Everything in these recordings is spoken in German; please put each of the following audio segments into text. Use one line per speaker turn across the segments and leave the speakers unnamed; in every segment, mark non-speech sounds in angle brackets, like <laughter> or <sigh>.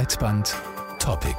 Breitband Topic.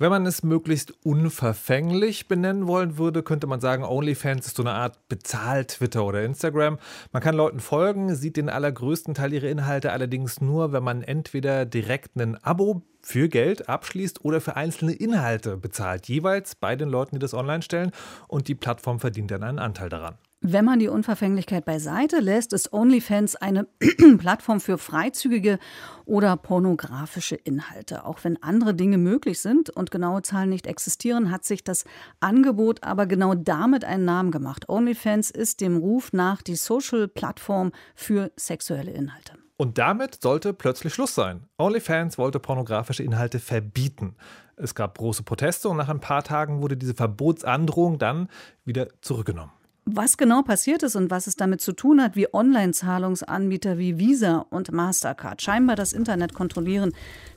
Wenn man es möglichst unverfänglich benennen wollen würde, könnte man sagen, OnlyFans ist so eine Art bezahlt Twitter oder Instagram. Man kann Leuten folgen, sieht den allergrößten Teil ihrer Inhalte allerdings nur, wenn man entweder direkt ein Abo für Geld abschließt oder für einzelne Inhalte bezahlt, jeweils bei den Leuten, die das online stellen und die Plattform verdient dann einen Anteil daran.
Wenn man die Unverfänglichkeit beiseite lässt, ist OnlyFans eine <clears throat> Plattform für freizügige oder pornografische Inhalte. Auch wenn andere Dinge möglich sind und genaue Zahlen nicht existieren, hat sich das Angebot aber genau damit einen Namen gemacht. OnlyFans ist dem Ruf nach die Social-Plattform für sexuelle Inhalte.
Und damit sollte plötzlich Schluss sein. OnlyFans wollte pornografische Inhalte verbieten. Es gab große Proteste und nach ein paar Tagen wurde diese Verbotsandrohung dann wieder zurückgenommen.
Was genau passiert ist und was es damit zu tun hat, wie Online-Zahlungsanbieter wie Visa und Mastercard scheinbar das Internet kontrollieren,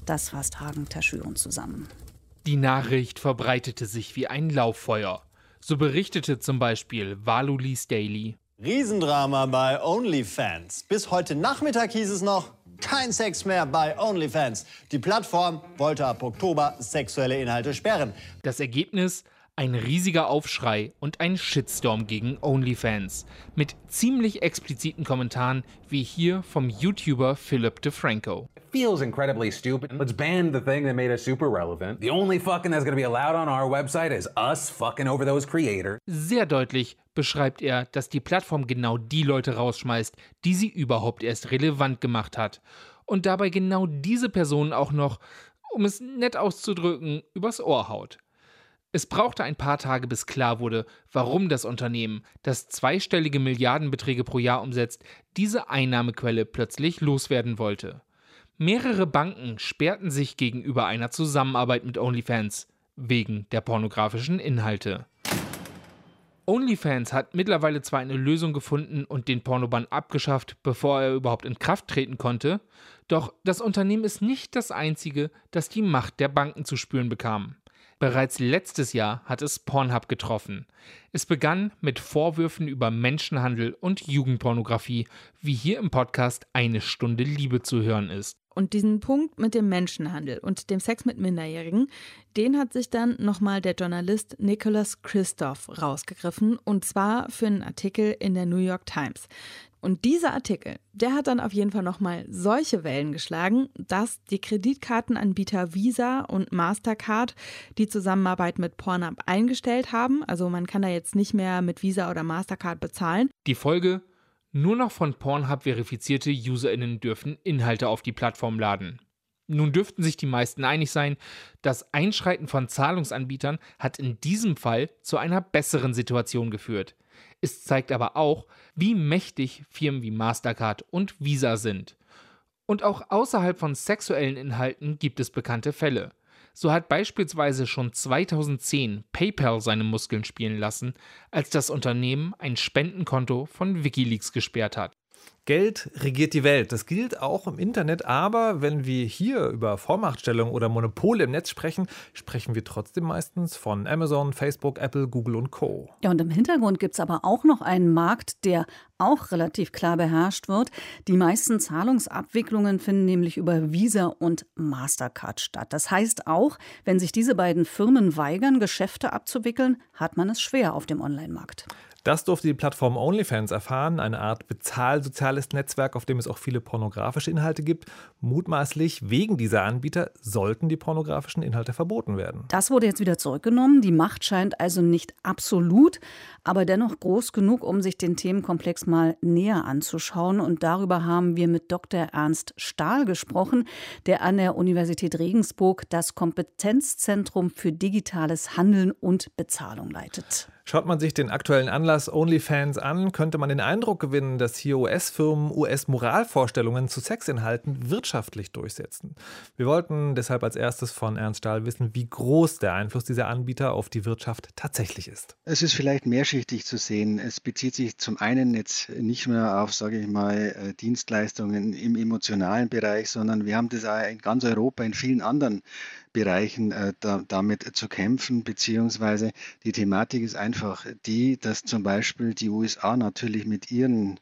das fasst Hagen Taschüren zusammen.
Die Nachricht verbreitete sich wie ein Lauffeuer. So berichtete zum Beispiel Valulis Daily.
Riesendrama bei OnlyFans. Bis heute Nachmittag hieß es noch, kein Sex mehr bei OnlyFans. Die Plattform wollte ab Oktober sexuelle Inhalte sperren.
Das Ergebnis? Ein riesiger Aufschrei und ein Shitstorm gegen OnlyFans. Mit ziemlich expliziten Kommentaren wie hier vom YouTuber Philip DeFranco.
feels incredibly stupid. Let's ban the thing that made us super relevant. The only fucking that's gonna be allowed on our website is us fucking over those creators.
Sehr deutlich beschreibt er, dass die Plattform genau die Leute rausschmeißt, die sie überhaupt erst relevant gemacht hat. Und dabei genau diese Personen auch noch, um es nett auszudrücken, übers Ohr haut. Es brauchte ein paar Tage, bis klar wurde, warum das Unternehmen, das zweistellige Milliardenbeträge pro Jahr umsetzt, diese Einnahmequelle plötzlich loswerden wollte. Mehrere Banken sperrten sich gegenüber einer Zusammenarbeit mit OnlyFans wegen der pornografischen Inhalte. OnlyFans hat mittlerweile zwar eine Lösung gefunden und den Pornobann abgeschafft, bevor er überhaupt in Kraft treten konnte, doch das Unternehmen ist nicht das einzige, das die Macht der Banken zu spüren bekam. Bereits letztes Jahr hat es Pornhub getroffen. Es begann mit Vorwürfen über Menschenhandel und Jugendpornografie, wie hier im Podcast Eine Stunde Liebe zu hören ist.
Und diesen Punkt mit dem Menschenhandel und dem Sex mit Minderjährigen, den hat sich dann nochmal der Journalist Nicholas Christoph rausgegriffen und zwar für einen Artikel in der New York Times. Und dieser Artikel, der hat dann auf jeden Fall nochmal solche Wellen geschlagen, dass die Kreditkartenanbieter Visa und Mastercard die Zusammenarbeit mit Pornhub eingestellt haben. Also man kann da jetzt nicht mehr mit Visa oder Mastercard bezahlen.
Die Folge: Nur noch von Pornhub verifizierte UserInnen dürfen Inhalte auf die Plattform laden. Nun dürften sich die meisten einig sein, das Einschreiten von Zahlungsanbietern hat in diesem Fall zu einer besseren Situation geführt. Es zeigt aber auch, wie mächtig Firmen wie Mastercard und Visa sind. Und auch außerhalb von sexuellen Inhalten gibt es bekannte Fälle. So hat beispielsweise schon 2010 PayPal seine Muskeln spielen lassen, als das Unternehmen ein Spendenkonto von Wikileaks gesperrt hat.
Geld regiert die Welt. Das gilt auch im Internet, aber wenn wir hier über Vormachtstellung oder Monopole im Netz sprechen, sprechen wir trotzdem meistens von Amazon, Facebook, Apple, Google und Co.
Ja, und im Hintergrund gibt es aber auch noch einen Markt, der auch relativ klar beherrscht wird. Die meisten Zahlungsabwicklungen finden nämlich über Visa und Mastercard statt. Das heißt auch, wenn sich diese beiden Firmen weigern, Geschäfte abzuwickeln, hat man es schwer auf dem Online-Markt.
Das durfte die Plattform OnlyFans erfahren, eine Art bezahlsoziales Netzwerk, auf dem es auch viele pornografische Inhalte gibt. Mutmaßlich wegen dieser Anbieter sollten die pornografischen Inhalte verboten werden.
Das wurde jetzt wieder zurückgenommen. Die Macht scheint also nicht absolut, aber dennoch groß genug, um sich den Themenkomplex mal näher anzuschauen. Und darüber haben wir mit Dr. Ernst Stahl gesprochen, der an der Universität Regensburg das Kompetenzzentrum für digitales Handeln und Bezahlung leitet.
Schaut man sich den aktuellen Anlass OnlyFans an, könnte man den Eindruck gewinnen, dass hier US-Firmen US-Moralvorstellungen zu Sexinhalten wirtschaftlich durchsetzen. Wir wollten deshalb als erstes von Ernst Stahl wissen, wie groß der Einfluss dieser Anbieter auf die Wirtschaft tatsächlich ist.
Es ist vielleicht mehrschichtig zu sehen. Es bezieht sich zum einen jetzt nicht nur auf, sage ich mal, äh, Dienstleistungen im emotionalen Bereich, sondern wir haben das auch in ganz Europa in vielen anderen Bereichen äh, da, damit zu kämpfen, beziehungsweise die Thematik ist einfach die, dass zum Beispiel die USA natürlich mit ihren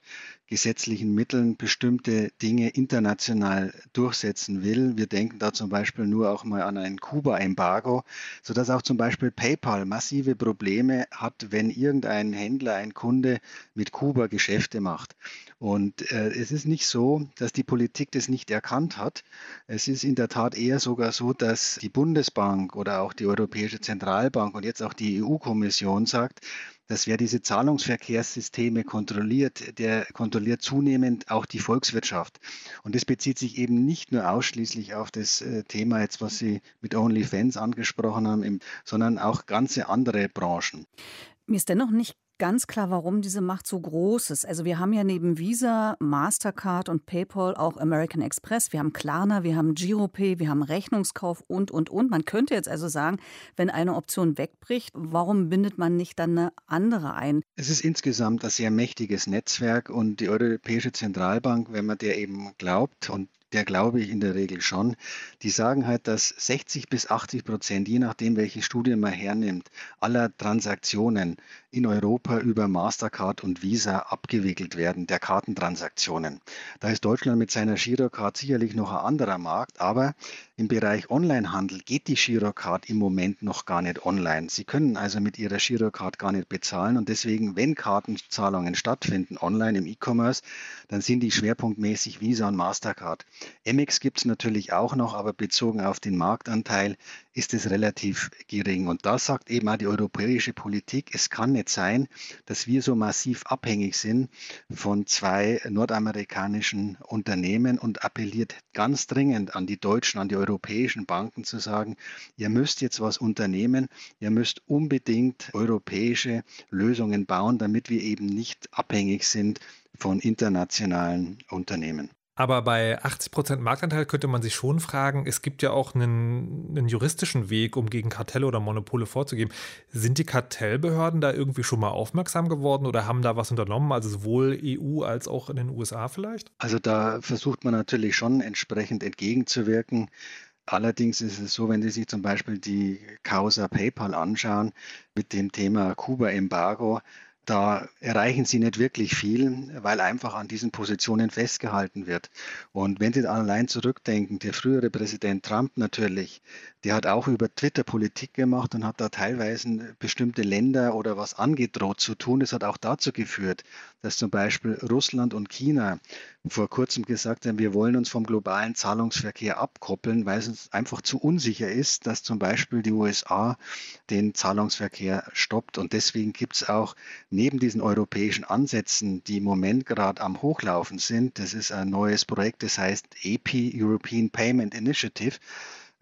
gesetzlichen Mitteln bestimmte Dinge international durchsetzen will. Wir denken da zum Beispiel nur auch mal an ein Kuba-Embargo, sodass auch zum Beispiel PayPal massive Probleme hat, wenn irgendein Händler, ein Kunde mit Kuba Geschäfte macht. Und äh, es ist nicht so, dass die Politik das nicht erkannt hat. Es ist in der Tat eher sogar so, dass die Bundesbank oder auch die Europäische Zentralbank und jetzt auch die EU-Kommission sagt, dass wer diese Zahlungsverkehrssysteme kontrolliert, der kontrolliert zunehmend auch die Volkswirtschaft. Und das bezieht sich eben nicht nur ausschließlich auf das äh, Thema jetzt, was Sie mit OnlyFans angesprochen haben, sondern auch ganze andere Branchen.
Mir ist dennoch nicht ganz klar, warum diese Macht so groß ist. Also wir haben ja neben Visa, Mastercard und PayPal auch American Express, wir haben Klarna, wir haben Giropay, wir haben Rechnungskauf und, und, und. Man könnte jetzt also sagen, wenn eine Option wegbricht, warum bindet man nicht dann eine andere ein?
Es ist insgesamt ein sehr mächtiges Netzwerk und die Europäische Zentralbank, wenn man der eben glaubt und der glaube ich in der Regel schon. Die sagen halt, dass 60 bis 80 Prozent, je nachdem, welche Studie man hernimmt, aller Transaktionen in Europa über Mastercard und Visa abgewickelt werden, der Kartentransaktionen. Da ist Deutschland mit seiner Girocard sicherlich noch ein anderer Markt, aber im Bereich Onlinehandel geht die Girocard im Moment noch gar nicht online. Sie können also mit Ihrer Girocard gar nicht bezahlen und deswegen, wenn Kartenzahlungen stattfinden online im E-Commerce, dann sind die schwerpunktmäßig Visa und Mastercard. MX gibt es natürlich auch noch, aber bezogen auf den Marktanteil ist es relativ gering. Und da sagt eben auch die europäische Politik, es kann nicht sein, dass wir so massiv abhängig sind von zwei nordamerikanischen Unternehmen und appelliert ganz dringend an die deutschen, an die europäischen Banken zu sagen, ihr müsst jetzt was unternehmen, ihr müsst unbedingt europäische Lösungen bauen, damit wir eben nicht abhängig sind von internationalen Unternehmen.
Aber bei 80% Marktanteil könnte man sich schon fragen, es gibt ja auch einen, einen, juristischen Weg, um gegen Kartelle oder Monopole vorzugehen. Sind die Kartellbehörden da irgendwie schon mal aufmerksam geworden oder haben da was unternommen, also sowohl EU als auch in den USA vielleicht?
Also da versucht man natürlich schon entsprechend entgegenzuwirken. Allerdings ist es so, wenn Sie sich zum Beispiel die Causa PayPal anschauen mit dem Thema Kuba-Embargo, da erreichen sie nicht wirklich viel, weil einfach an diesen Positionen festgehalten wird. Und wenn Sie allein zurückdenken, der frühere Präsident Trump natürlich, der hat auch über Twitter Politik gemacht und hat da teilweise bestimmte Länder oder was angedroht zu tun. Das hat auch dazu geführt, dass zum Beispiel Russland und China vor kurzem gesagt haben, wir wollen uns vom globalen Zahlungsverkehr abkoppeln, weil es einfach zu unsicher ist, dass zum Beispiel die USA den Zahlungsverkehr stoppt. Und deswegen gibt es auch neben diesen europäischen Ansätzen, die im Moment gerade am Hochlaufen sind, das ist ein neues Projekt, das heißt EP European Payment Initiative,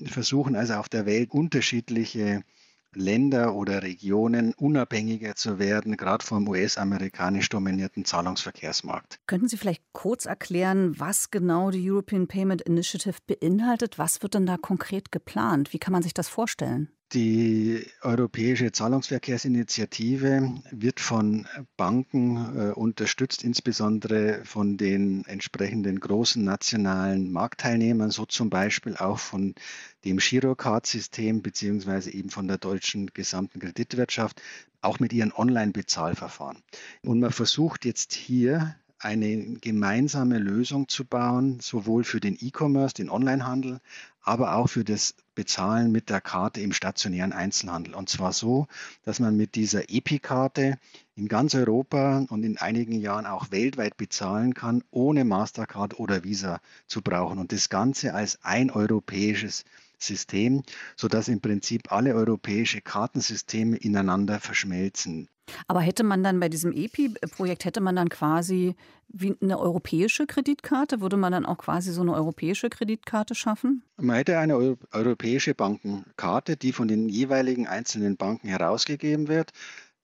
versuchen also auf der Welt unterschiedliche Länder oder Regionen unabhängiger zu werden, gerade vom US-amerikanisch dominierten Zahlungsverkehrsmarkt.
Könnten Sie vielleicht kurz erklären, was genau die European Payment Initiative beinhaltet? Was wird denn da konkret geplant? Wie kann man sich das vorstellen?
Die Europäische Zahlungsverkehrsinitiative wird von Banken äh, unterstützt, insbesondere von den entsprechenden großen nationalen Marktteilnehmern, so zum Beispiel auch von dem Girocard-System beziehungsweise eben von der deutschen gesamten Kreditwirtschaft, auch mit ihren Online-Bezahlverfahren. Und man versucht jetzt hier eine gemeinsame Lösung zu bauen, sowohl für den E-Commerce, den Onlinehandel, aber auch für das Bezahlen mit der Karte im stationären Einzelhandel. Und zwar so, dass man mit dieser EPI-Karte in ganz Europa und in einigen Jahren auch weltweit bezahlen kann, ohne Mastercard oder Visa zu brauchen. Und das Ganze als ein europäisches System, sodass im Prinzip alle europäische Kartensysteme ineinander verschmelzen.
Aber hätte man dann bei diesem EPI-Projekt, hätte man dann quasi wie eine europäische Kreditkarte? Würde man dann auch quasi so eine europäische Kreditkarte schaffen?
Man hätte eine europäische Bankenkarte, die von den jeweiligen einzelnen Banken herausgegeben wird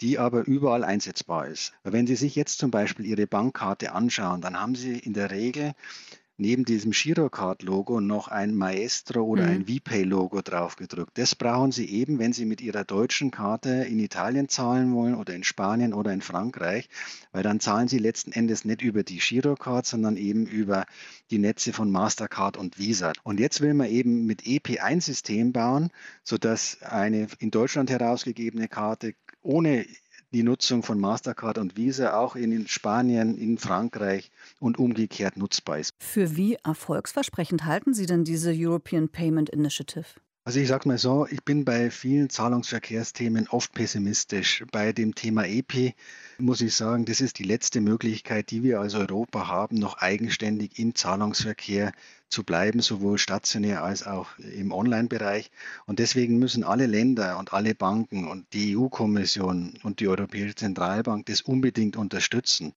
die aber überall einsetzbar ist. Wenn Sie sich jetzt zum Beispiel Ihre Bankkarte anschauen, dann haben Sie in der Regel neben diesem Girocard-Logo noch ein Maestro oder mhm. ein VPay-Logo draufgedrückt. Das brauchen Sie eben, wenn Sie mit Ihrer deutschen Karte in Italien zahlen wollen oder in Spanien oder in Frankreich, weil dann zahlen Sie letzten Endes nicht über die Girocard, sondern eben über die Netze von Mastercard und Visa. Und jetzt will man eben mit EP ein System bauen, sodass eine in Deutschland herausgegebene Karte ohne die Nutzung von Mastercard und Visa auch in Spanien, in Frankreich und umgekehrt nutzbar ist.
Für wie erfolgsversprechend halten Sie denn diese European Payment Initiative?
Also ich sage mal so, ich bin bei vielen Zahlungsverkehrsthemen oft pessimistisch. Bei dem Thema EP muss ich sagen, das ist die letzte Möglichkeit, die wir als Europa haben, noch eigenständig im Zahlungsverkehr zu bleiben, sowohl stationär als auch im Online-Bereich. Und deswegen müssen alle Länder und alle Banken und die EU-Kommission und die Europäische Zentralbank das unbedingt unterstützen.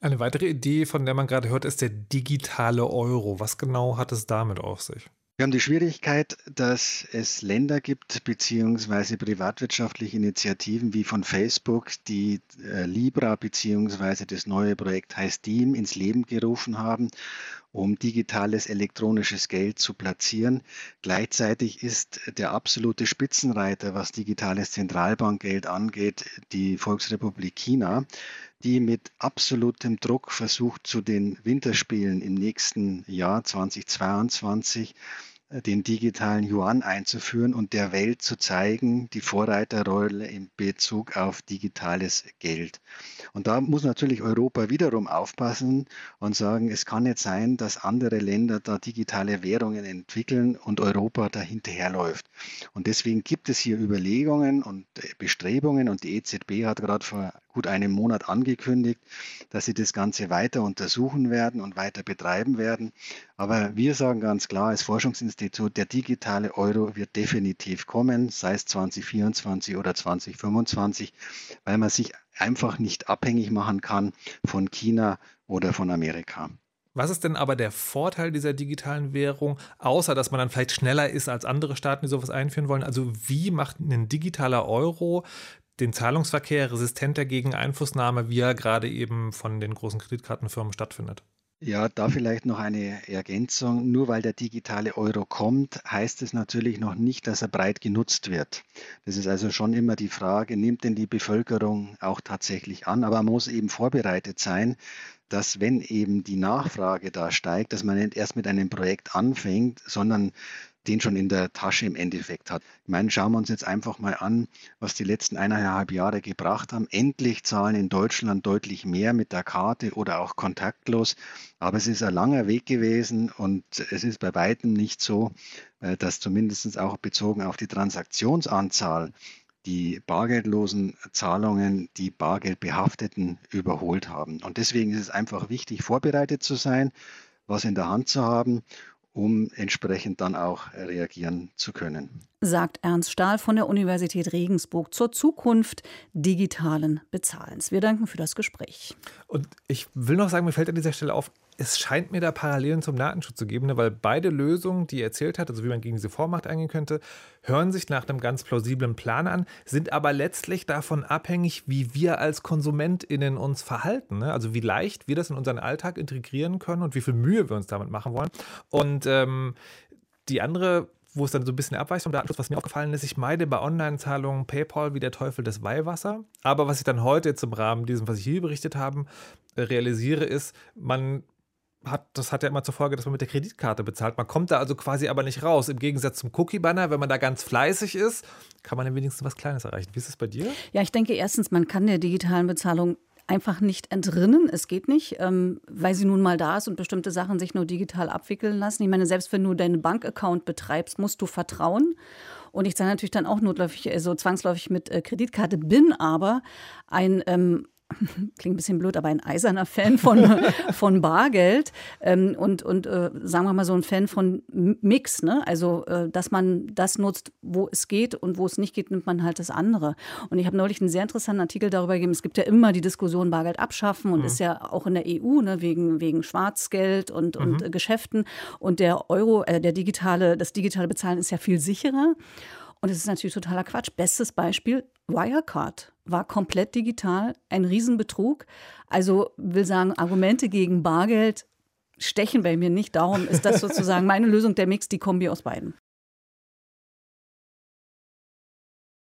Eine weitere Idee, von der man gerade hört, ist der digitale Euro. Was genau hat es damit auf sich?
Wir haben die Schwierigkeit, dass es Länder gibt, beziehungsweise privatwirtschaftliche Initiativen wie von Facebook, die äh, Libra beziehungsweise das neue Projekt heißt DIEM ins Leben gerufen haben, um digitales elektronisches Geld zu platzieren. Gleichzeitig ist der absolute Spitzenreiter, was digitales Zentralbankgeld angeht, die Volksrepublik China die mit absolutem Druck versucht, zu den Winterspielen im nächsten Jahr 2022 den digitalen Yuan einzuführen und der Welt zu zeigen, die Vorreiterrolle in Bezug auf digitales Geld. Und da muss natürlich Europa wiederum aufpassen und sagen, es kann nicht sein, dass andere Länder da digitale Währungen entwickeln und Europa da hinterherläuft. Und deswegen gibt es hier Überlegungen und Bestrebungen und die EZB hat gerade vor gut einem Monat angekündigt, dass sie das Ganze weiter untersuchen werden und weiter betreiben werden. Aber wir sagen ganz klar als Forschungsinstitut, der digitale Euro wird definitiv kommen, sei es 2024 oder 2025, weil man sich einfach nicht abhängig machen kann von China oder von Amerika.
Was ist denn aber der Vorteil dieser digitalen Währung, außer dass man dann vielleicht schneller ist als andere Staaten, die sowas einführen wollen? Also wie macht ein digitaler Euro den Zahlungsverkehr resistenter gegen Einflussnahme, wie er gerade eben von den großen Kreditkartenfirmen stattfindet?
Ja, da vielleicht noch eine Ergänzung. Nur weil der digitale Euro kommt, heißt es natürlich noch nicht, dass er breit genutzt wird. Das ist also schon immer die Frage, nimmt denn die Bevölkerung auch tatsächlich an? Aber man muss eben vorbereitet sein, dass wenn eben die Nachfrage da steigt, dass man nicht erst mit einem Projekt anfängt, sondern den schon in der Tasche im Endeffekt hat. Ich meine, schauen wir uns jetzt einfach mal an, was die letzten eineinhalb Jahre gebracht haben. Endlich zahlen in Deutschland deutlich mehr mit der Karte oder auch kontaktlos. Aber es ist ein langer Weg gewesen und es ist bei weitem nicht so, äh, dass zumindest auch bezogen auf die Transaktionsanzahl die bargeldlosen Zahlungen die bargeldbehafteten überholt haben. Und deswegen ist es einfach wichtig, vorbereitet zu sein, was in der Hand zu haben um entsprechend dann auch reagieren zu können.
Sagt Ernst Stahl von der Universität Regensburg zur Zukunft digitalen Bezahlens. Wir danken für das Gespräch.
Und ich will noch sagen, mir fällt an dieser Stelle auf, es scheint mir da Parallelen zum Datenschutz zu geben, ne? weil beide Lösungen, die er erzählt hat, also wie man gegen diese Vormacht eingehen könnte, hören sich nach einem ganz plausiblen Plan an, sind aber letztlich davon abhängig, wie wir als KonsumentInnen uns verhalten. Ne? Also wie leicht wir das in unseren Alltag integrieren können und wie viel Mühe wir uns damit machen wollen. Und ähm, die andere wo es dann so ein bisschen abweicht vom Datenschutz, was mir aufgefallen ist, ich meide bei Online-Zahlungen PayPal wie der Teufel das Weihwasser. Aber was ich dann heute im Rahmen diesem, was ich hier berichtet habe, äh, realisiere, ist, man hat, das hat ja immer zur Folge, dass man mit der Kreditkarte bezahlt. Man kommt da also quasi aber nicht raus. Im Gegensatz zum Cookie-Banner, wenn man da ganz fleißig ist, kann man wenigstens was Kleines erreichen. Wie ist es bei dir?
Ja, ich denke erstens, man kann der digitalen Bezahlung einfach nicht entrinnen. Es geht nicht, ähm, weil sie nun mal da ist und bestimmte Sachen sich nur digital abwickeln lassen. Ich meine, selbst wenn du deinen Bankaccount betreibst, musst du vertrauen. Und ich zahle natürlich dann auch notläufig, also zwangsläufig mit äh, Kreditkarte, bin aber ein ähm, <laughs> klingt ein bisschen blöd, aber ein eiserner Fan von, <laughs> von Bargeld ähm, und, und äh, sagen wir mal so ein Fan von Mix. Ne? Also, äh, dass man das nutzt, wo es geht und wo es nicht geht, nimmt man halt das andere. Und ich habe neulich einen sehr interessanten Artikel darüber gegeben. Es gibt ja immer die Diskussion Bargeld abschaffen und mhm. ist ja auch in der EU ne, wegen, wegen Schwarzgeld und, mhm. und äh, Geschäften. Und der Euro, äh, der digitale, das digitale Bezahlen ist ja viel sicherer. Und es ist natürlich totaler Quatsch. Bestes Beispiel, Wirecard war komplett digital, ein Riesenbetrug. Also will sagen, Argumente gegen Bargeld stechen bei mir nicht. Darum ist das <laughs> sozusagen meine Lösung, der Mix, die Kombi aus beiden.